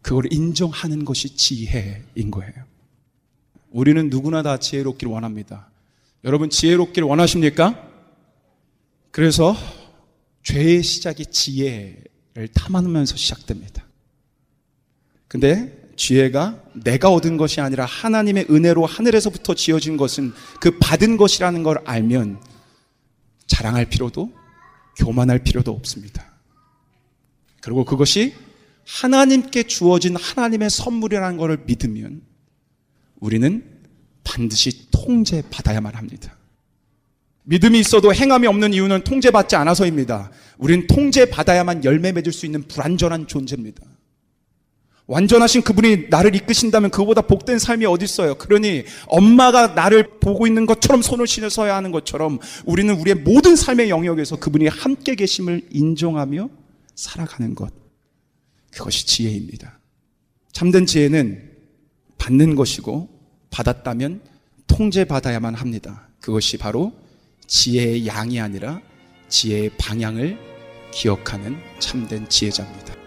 그걸 인정하는 것이 지혜인 거예요. 우리는 누구나 다 지혜롭기를 원합니다. 여러분 지혜롭기를 원하십니까? 그래서 죄의 시작이 지혜를 탐하면서 시작됩니다. 근데 지혜가 내가 얻은 것이 아니라 하나님의 은혜로 하늘에서부터 지어진 것은 그 받은 것이라는 걸 알면 자랑할 필요도 교만할 필요도 없습니다. 그리고 그것이 하나님께 주어진 하나님의 선물이라는 것을 믿으면 우리는 반드시 통제받아야만 합니다. 믿음이 있어도 행함이 없는 이유는 통제받지 않아서입니다. 우리는 통제받아야만 열매 맺을 수 있는 불완전한 존재입니다. 완전하신 그분이 나를 이끄신다면 그보다 복된 삶이 어디 있어요? 그러니 엄마가 나를 보고 있는 것처럼 손을 신어서야 하는 것처럼 우리는 우리의 모든 삶의 영역에서 그분이 함께 계심을 인정하며 살아가는 것. 그것이 지혜입니다. 참된 지혜는 받는 것이고 받았다면 통제받아야만 합니다. 그것이 바로 지혜의 양이 아니라 지혜의 방향을 기억하는 참된 지혜자입니다.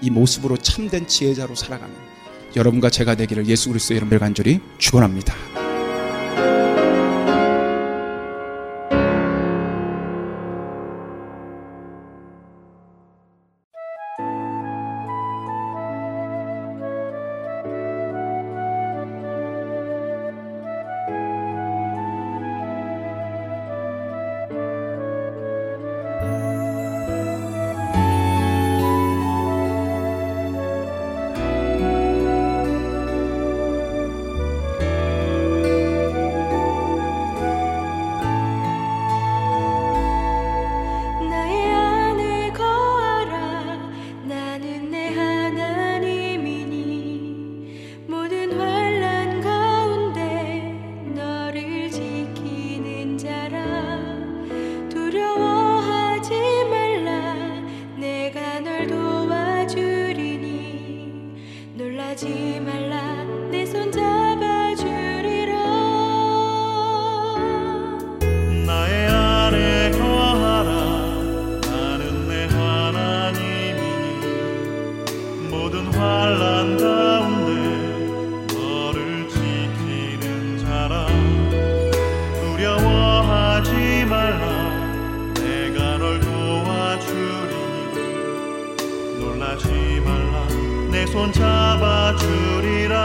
이 모습으로 참된 지혜자로 살아가는 여러분과 제가 되기를 예수 그리스도의 이름을 간절히 축원합니다. 잡아주리라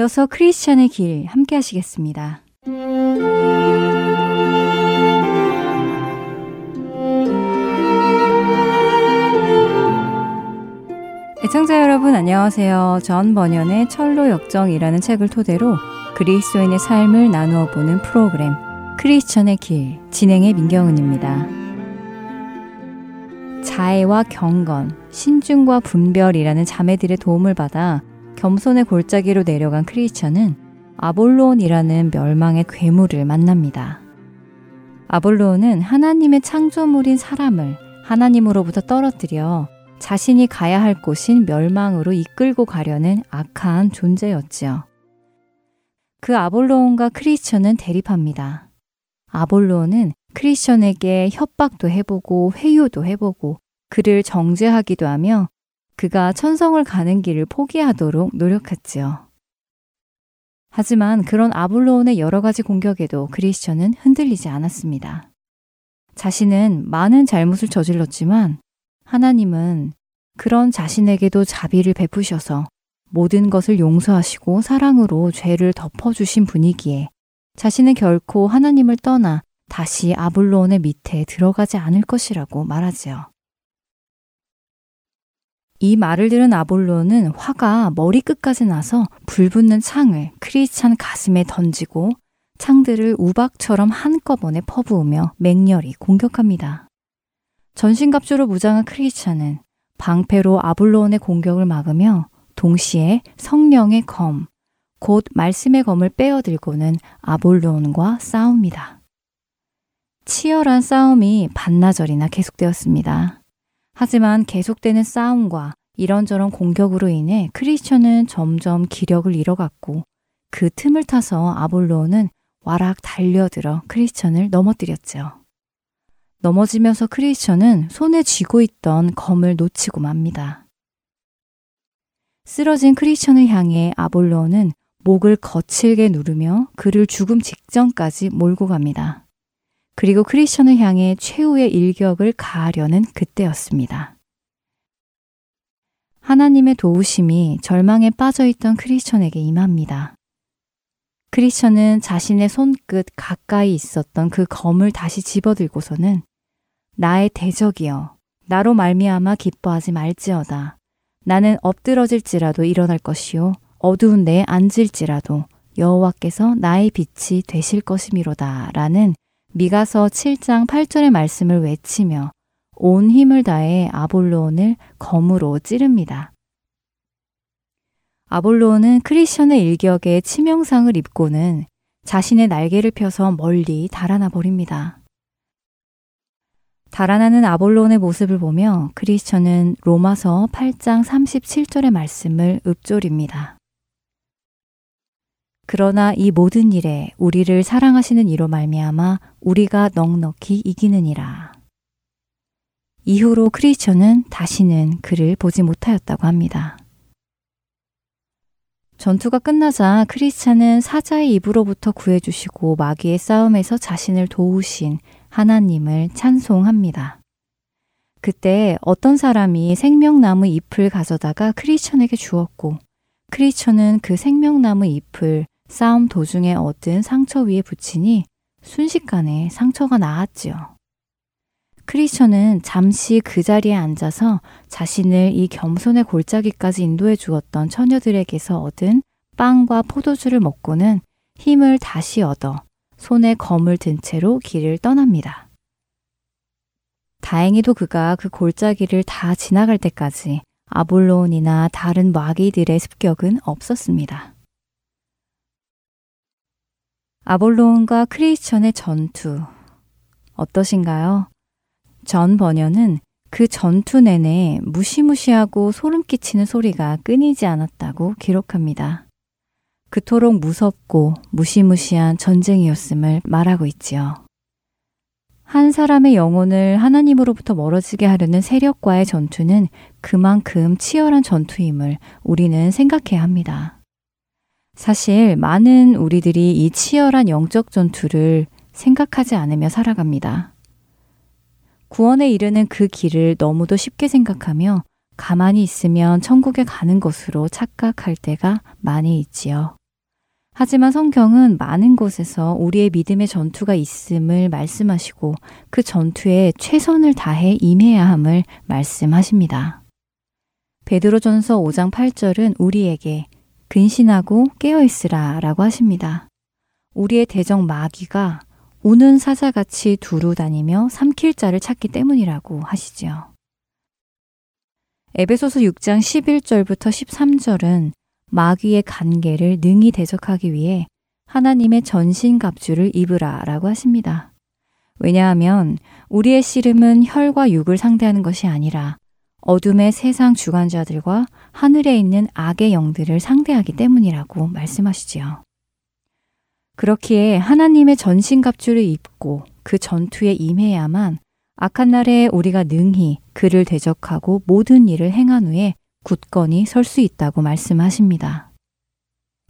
이어서 크리스천의 길 함께 하시겠습니다. 애청자 여러분 안녕하세요. 전 번연의 철로 역정이라는 책을 토대로 그리스도인의 삶을 나누어 보는 프로그램 크리스천의 길 진행의 민경은입니다. 자애와 경건, 신중과 분별이라는 자매들의 도움을 받아 겸손의 골짜기로 내려간 크리스천은 아볼론이라는 멸망의 괴물을 만납니다. 아볼론은 하나님의 창조물인 사람을 하나님으로부터 떨어뜨려 자신이 가야 할 곳인 멸망으로 이끌고 가려는 악한 존재였지요. 그 아볼론과 크리스천은 대립합니다. 아볼론은 크리스천에게 협박도 해보고 회유도 해보고 그를 정죄하기도 하며 그가 천성을 가는 길을 포기하도록 노력했지요. 하지만 그런 아볼로온의 여러 가지 공격에도 크리스천은 흔들리지 않았습니다. 자신은 많은 잘못을 저질렀지만 하나님은 그런 자신에게도 자비를 베푸셔서 모든 것을 용서하시고 사랑으로 죄를 덮어주신 분이기에 자신은 결코 하나님을 떠나 다시 아볼로온의 밑에 들어가지 않을 것이라고 말하지요. 이 말을 들은 아볼로는 화가 머리끝까지 나서 불붙는 창을 크리스찬 가슴에 던지고 창들을 우박처럼 한꺼번에 퍼부으며 맹렬히 공격합니다. 전신갑주로 무장한 크리스찬은 방패로 아볼로온의 공격을 막으며 동시에 성령의 검, 곧 말씀의 검을 빼어들고는 아볼로온과 싸웁니다. 치열한 싸움이 반나절이나 계속되었습니다. 하지만 계속되는 싸움과 이런저런 공격으로 인해 크리스천은 점점 기력을 잃어갔고 그 틈을 타서 아볼로는 와락 달려들어 크리스천을 넘어뜨렸죠. 넘어지면서 크리스천은 손에 쥐고 있던 검을 놓치고 맙니다. 쓰러진 크리스천을 향해 아볼로는 목을 거칠게 누르며 그를 죽음 직전까지 몰고 갑니다. 그리고 크리스천을 향해 최후의 일격을 가하려는 그때였습니다. 하나님의 도우심이 절망에 빠져있던 크리스천에게 임합니다. 크리스천은 자신의 손끝 가까이 있었던 그 검을 다시 집어들고서는 나의 대적이여 나로 말미암아 기뻐하지 말지어다 나는 엎드러질지라도 일어날 것이요 어두운 데에 앉을지라도 여호와께서 나의 빛이 되실 것이미로다라는 미가서 7장 8절의 말씀을 외치며 온 힘을 다해 아볼로온을 검으로 찌릅니다. 아볼로온은 크리스천의 일격에 치명상을 입고는 자신의 날개를 펴서 멀리 달아나 버립니다. 달아나는 아볼로온의 모습을 보며 크리스천은 로마서 8장 37절의 말씀을 읊조립니다. 그러나 이 모든 일에 우리를 사랑하시는 이로 말미암아 우리가 넉넉히 이기느니라. 이후로 크리스천은 다시는 그를 보지 못하였다고 합니다. 전투가 끝나자 크리스찬은 사자의 입으로부터 구해주시고 마귀의 싸움에서 자신을 도우신 하나님을 찬송합니다. 그때 어떤 사람이 생명나무 잎을 가져다가 크리스천에게 주었고 크리스천은 그 생명나무 잎을 싸움 도중에 얻은 상처 위에 붙이니 순식간에 상처가 나았지요. 크리스천은 잠시 그 자리에 앉아서 자신을 이 겸손의 골짜기까지 인도해 주었던 처녀들에게서 얻은 빵과 포도주를 먹고는 힘을 다시 얻어 손에 검을 든 채로 길을 떠납니다. 다행히도 그가 그 골짜기를 다 지나갈 때까지 아볼론이나 다른 마귀들의 습격은 없었습니다. 아볼론과 크리스천의 전투 어떠신가요? 전 번연은 그 전투 내내 무시무시하고 소름 끼치는 소리가 끊이지 않았다고 기록합니다. 그토록 무섭고 무시무시한 전쟁이었음을 말하고 있지요. 한 사람의 영혼을 하나님으로부터 멀어지게 하려는 세력과의 전투는 그만큼 치열한 전투임을 우리는 생각해야 합니다. 사실 많은 우리들이 이 치열한 영적 전투를 생각하지 않으며 살아갑니다. 구원에 이르는 그 길을 너무도 쉽게 생각하며 가만히 있으면 천국에 가는 것으로 착각할 때가 많이 있지요. 하지만 성경은 많은 곳에서 우리의 믿음의 전투가 있음을 말씀하시고 그 전투에 최선을 다해 임해야 함을 말씀하십니다. 베드로전서 5장 8절은 우리에게 근신하고 깨어 있으라 라고 하십니다. 우리의 대적 마귀가 우는 사자같이 두루 다니며 삼킬 자를 찾기 때문이라고 하시지요. 에베소서 6장 11절부터 13절은 마귀의 관계를 능히 대적하기 위해 하나님의 전신갑주를 입으라 라고 하십니다. 왜냐하면 우리의 씨름은 혈과 육을 상대하는 것이 아니라 어둠의 세상 주관자들과 하늘에 있는 악의 영들을 상대하기 때문이라고 말씀하시지요. 그렇기에 하나님의 전신갑주를 입고 그 전투에 임해야만 악한 날에 우리가 능히 그를 대적하고 모든 일을 행한 후에 굳건히 설 수 있다고 말씀하십니다.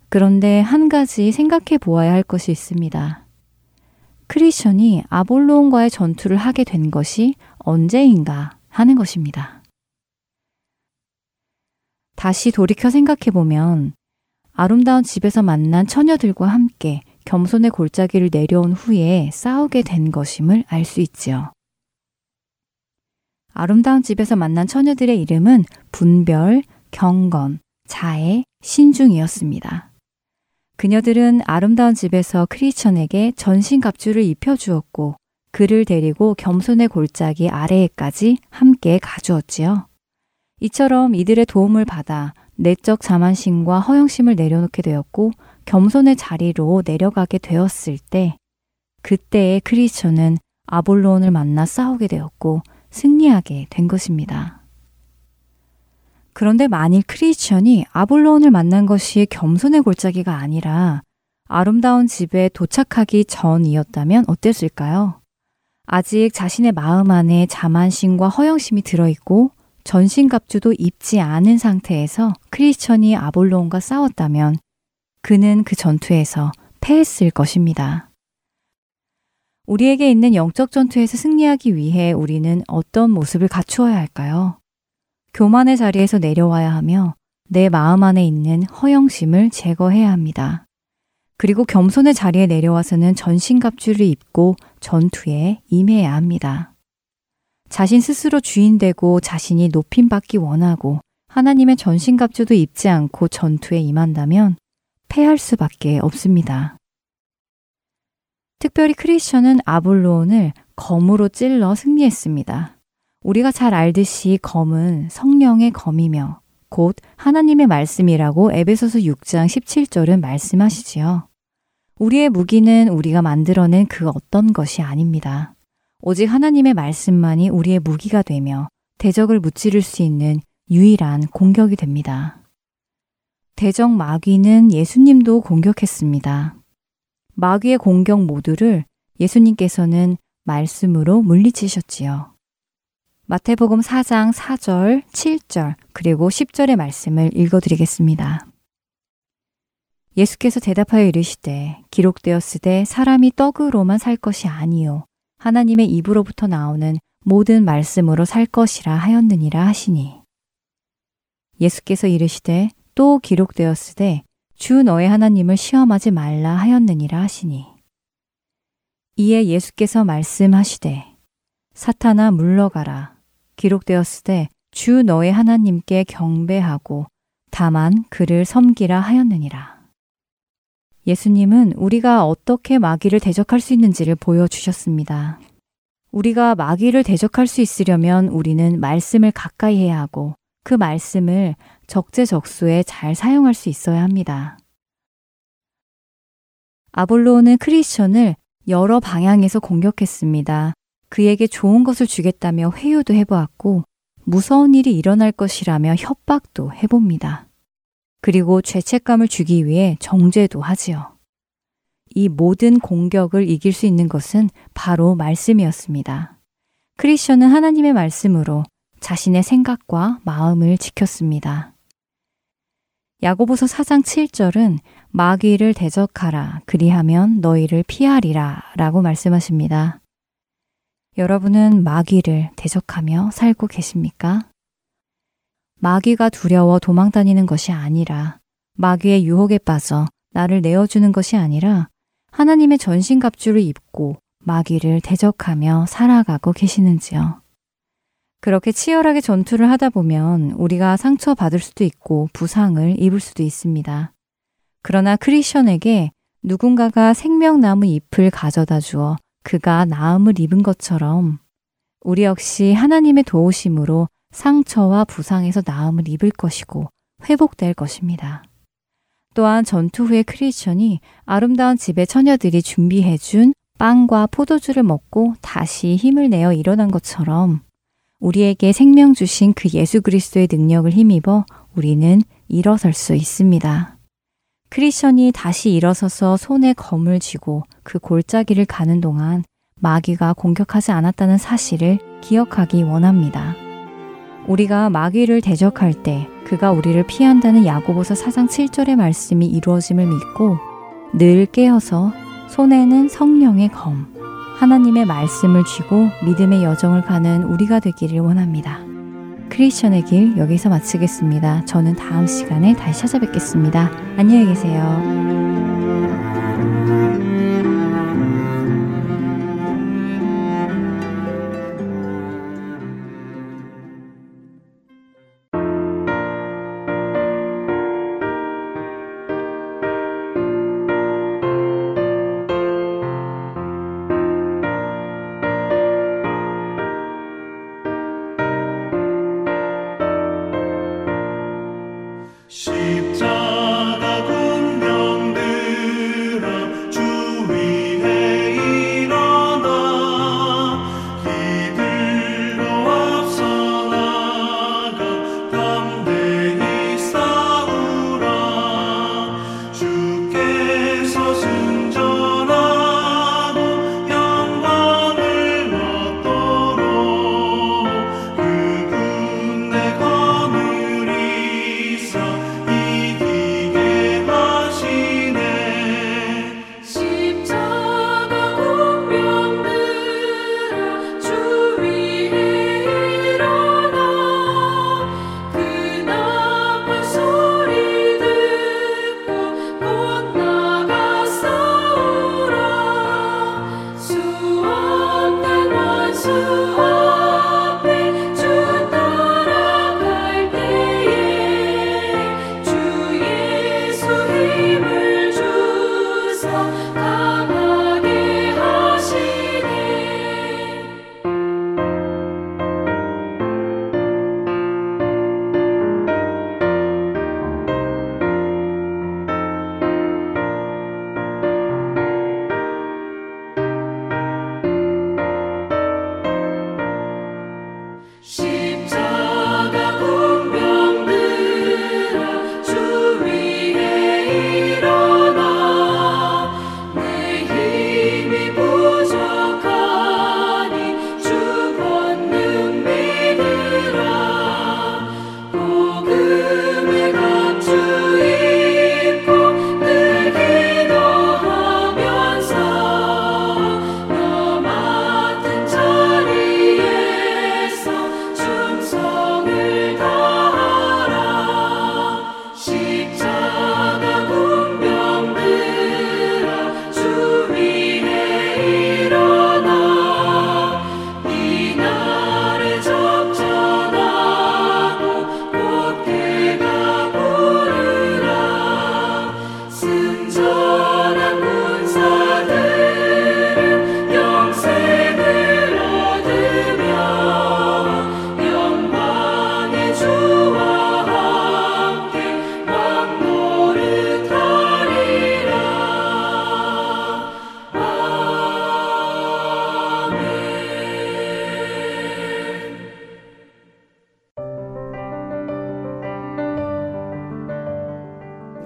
그런데 한 가지 생각해 보아야 할 것이 있습니다. 크리스천이 아볼로온과의 전투를 하게 된 것이 언제인가 하는 것입니다. 다시 돌이켜 생각해 보면 아름다운 집에서 만난 처녀들과 함께 겸손의 골짜기를 내려온 후에 싸우게 된 것임을 알 수 있지요. 아름다운 집에서 만난 처녀들의 이름은 분별, 경건, 자애, 신중이었습니다. 그녀들은 아름다운 집에서 크리스천에게 전신갑주를 입혀주었고 그를 데리고 겸손의 골짜기 아래에까지 함께 가주었지요. 이처럼 이들의 도움을 받아 내적 자만심과 허영심을 내려놓게 되었고 겸손의 자리로 내려가게 되었을 때 그때의 크리스천은 아볼론을 만나 싸우게 되었고 승리하게 된 것입니다. 그런데 만일 크리스천이 아볼론을 만난 것이 겸손의 골짜기가 아니라 아름다운 집에 도착하기 전이었다면 어땠을까요? 아직 자신의 마음 안에 자만심과 허영심이 들어있고 전신갑주도 입지 않은 상태에서 크리스천이 아볼론과 싸웠다면 그는 그 전투에서 패했을 것입니다. 우리에게 있는 영적 전투에서 승리하기 위해 우리는 어떤 모습을 갖추어야 할까요? 교만의 자리에서 내려와야 하며 내 마음 안에 있는 허영심을 제거해야 합니다. 그리고 겸손의 자리에 내려와서는 전신갑주를 입고 전투에 임해야 합니다. 자신 스스로 주인되고 자신이 높임받기 원하고 하나님의 전신갑주도 입지 않고 전투에 임한다면 패할 수밖에 없습니다. 특별히 크리스천은 아볼로온을 검으로 찔러 승리했습니다. 우리가 잘 알듯이 검은 성령의 검이며 곧 하나님의 말씀이라고 에베소서 6장 17절은 말씀하시지요. 우리의 무기는 우리가 만들어낸 그 어떤 것이 아닙니다. 오직 하나님의 말씀만이 우리의 무기가 되며 대적을 무찌를 수 있는 유일한 공격이 됩니다. 대적 마귀는 예수님도 공격했습니다. 마귀의 공격 모두를 예수님께서는 말씀으로 물리치셨지요. 마태복음 4장 4절, 7절, 그리고 10절의 말씀을 읽어드리겠습니다. 예수께서 대답하여 이르시되 기록되었으되 사람이 떡으로만 살 것이 아니요 하나님의 입으로부터 나오는 모든 말씀으로 살 것이라 하였느니라 하시니 예수께서 이르시되 또 기록되었으되 주 너의 하나님을 시험하지 말라 하였느니라 하시니 이에 예수께서 말씀하시되 사탄아 물러가라. 기록되었을 때주 너의 하나님께 경배하고 다만 그를 섬기라 하였느니라. 예수님은 우리가 어떻게 마귀를 대적할 수 있는지를 보여주셨습니다. 우리가 마귀를 대적할 수 있으려면 우리는 말씀을 가까이 해야 하고 그 말씀을 적재적소에 잘 사용할 수 있어야 합니다. 아볼로는 크리스천을 여러 방향에서 공격했습니다. 그에게 좋은 것을 주겠다며 회유도 해보았고 무서운 일이 일어날 것이라며 협박도 해봅니다. 그리고 죄책감을 주기 위해 정죄도 하지요. 이 모든 공격을 이길 수 있는 것은 바로 말씀이었습니다. 크리스천은 하나님의 말씀으로 자신의 생각과 마음을 지켰습니다. 야고보서 4장 7절은 마귀를 대적하라 그리하면 너희를 피하리라 라고 말씀하십니다. 여러분은 마귀를 대적하며 살고 계십니까? 마귀가 두려워 도망 다니는 것이 아니라 마귀의 유혹에 빠져 나를 내어주는 것이 아니라 하나님의 전신갑주를 입고 마귀를 대적하며 살아가고 계시는지요. 그렇게 치열하게 전투를 하다 보면 우리가 상처받을 수도 있고 부상을 입을 수도 있습니다. 그러나 크리스천에게 누군가가 생명나무 잎을 가져다 주어 그가 나음을 입은 것처럼 우리 역시 하나님의 도우심으로 상처와 부상에서 나음을 입을 것이고 회복될 것입니다. 또한 전투 후에 크리스천이 아름다운 집의 처녀들이 준비해준 빵과 포도주를 먹고 다시 힘을 내어 일어난 것처럼 우리에게 생명 주신 그 예수 그리스도의 능력을 힘입어 우리는 일어설 수 있습니다. 크리스천이 다시 일어서서 손에 검을 쥐고 그 골짜기를 가는 동안 마귀가 공격하지 않았다는 사실을 기억하기 원합니다. 우리가 마귀를 대적할 때 그가 우리를 피한다는 야고보서 4장 7절의 말씀이 이루어짐을 믿고 늘 깨어서 손에는 성령의 검, 하나님의 말씀을 쥐고 믿음의 여정을 가는 우리가 되기를 원합니다. 크리스천의 길 여기서 마치겠습니다. 저는 다음 시간에 다시 찾아뵙겠습니다. 안녕히 계세요.